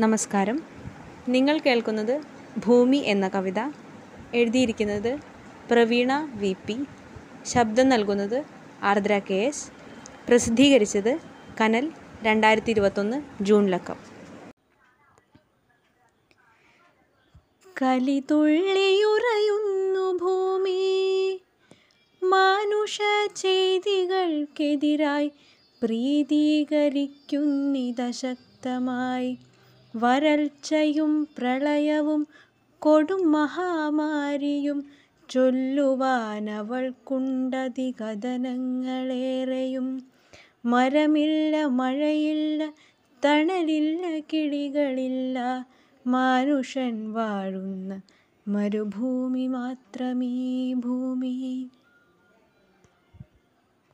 നമസ്കാരം. നിങ്ങൾ കേൾക്കുന്നത് ഭൂമി എന്ന കവിത. എഴുതിയിരിക്കുന്നത് പ്രവീണ വി പി. ശബ്ദം നൽകുന്നത് ആർദ്ര കെ എസ്. പ്രസിദ്ധീകരിച്ചത് കനൽ രണ്ടായിരത്തി ഇരുപത്തൊന്ന് ജൂൺ ലക്കം കലിതുള്ളിയുറയുന്നു ഭൂമി. മാനുഷ ചെയ്തികൾക്കെതിരായി പ്രീതീകരിക്കുന്നിതശക്തമായി. വരൾച്ചയും പ്രളയവും കൊടും മഹാമാരിയും ചൊല്ലുവാനവൾക്കുണ്ടതികഥനങ്ങളേറെയും മരമില്ല മഴയില്ല തണലില്ല കിളികളില്ല മനുഷ്യൻ വാഴുന്ന മരുഭൂമി മാത്രമീ ഭൂമി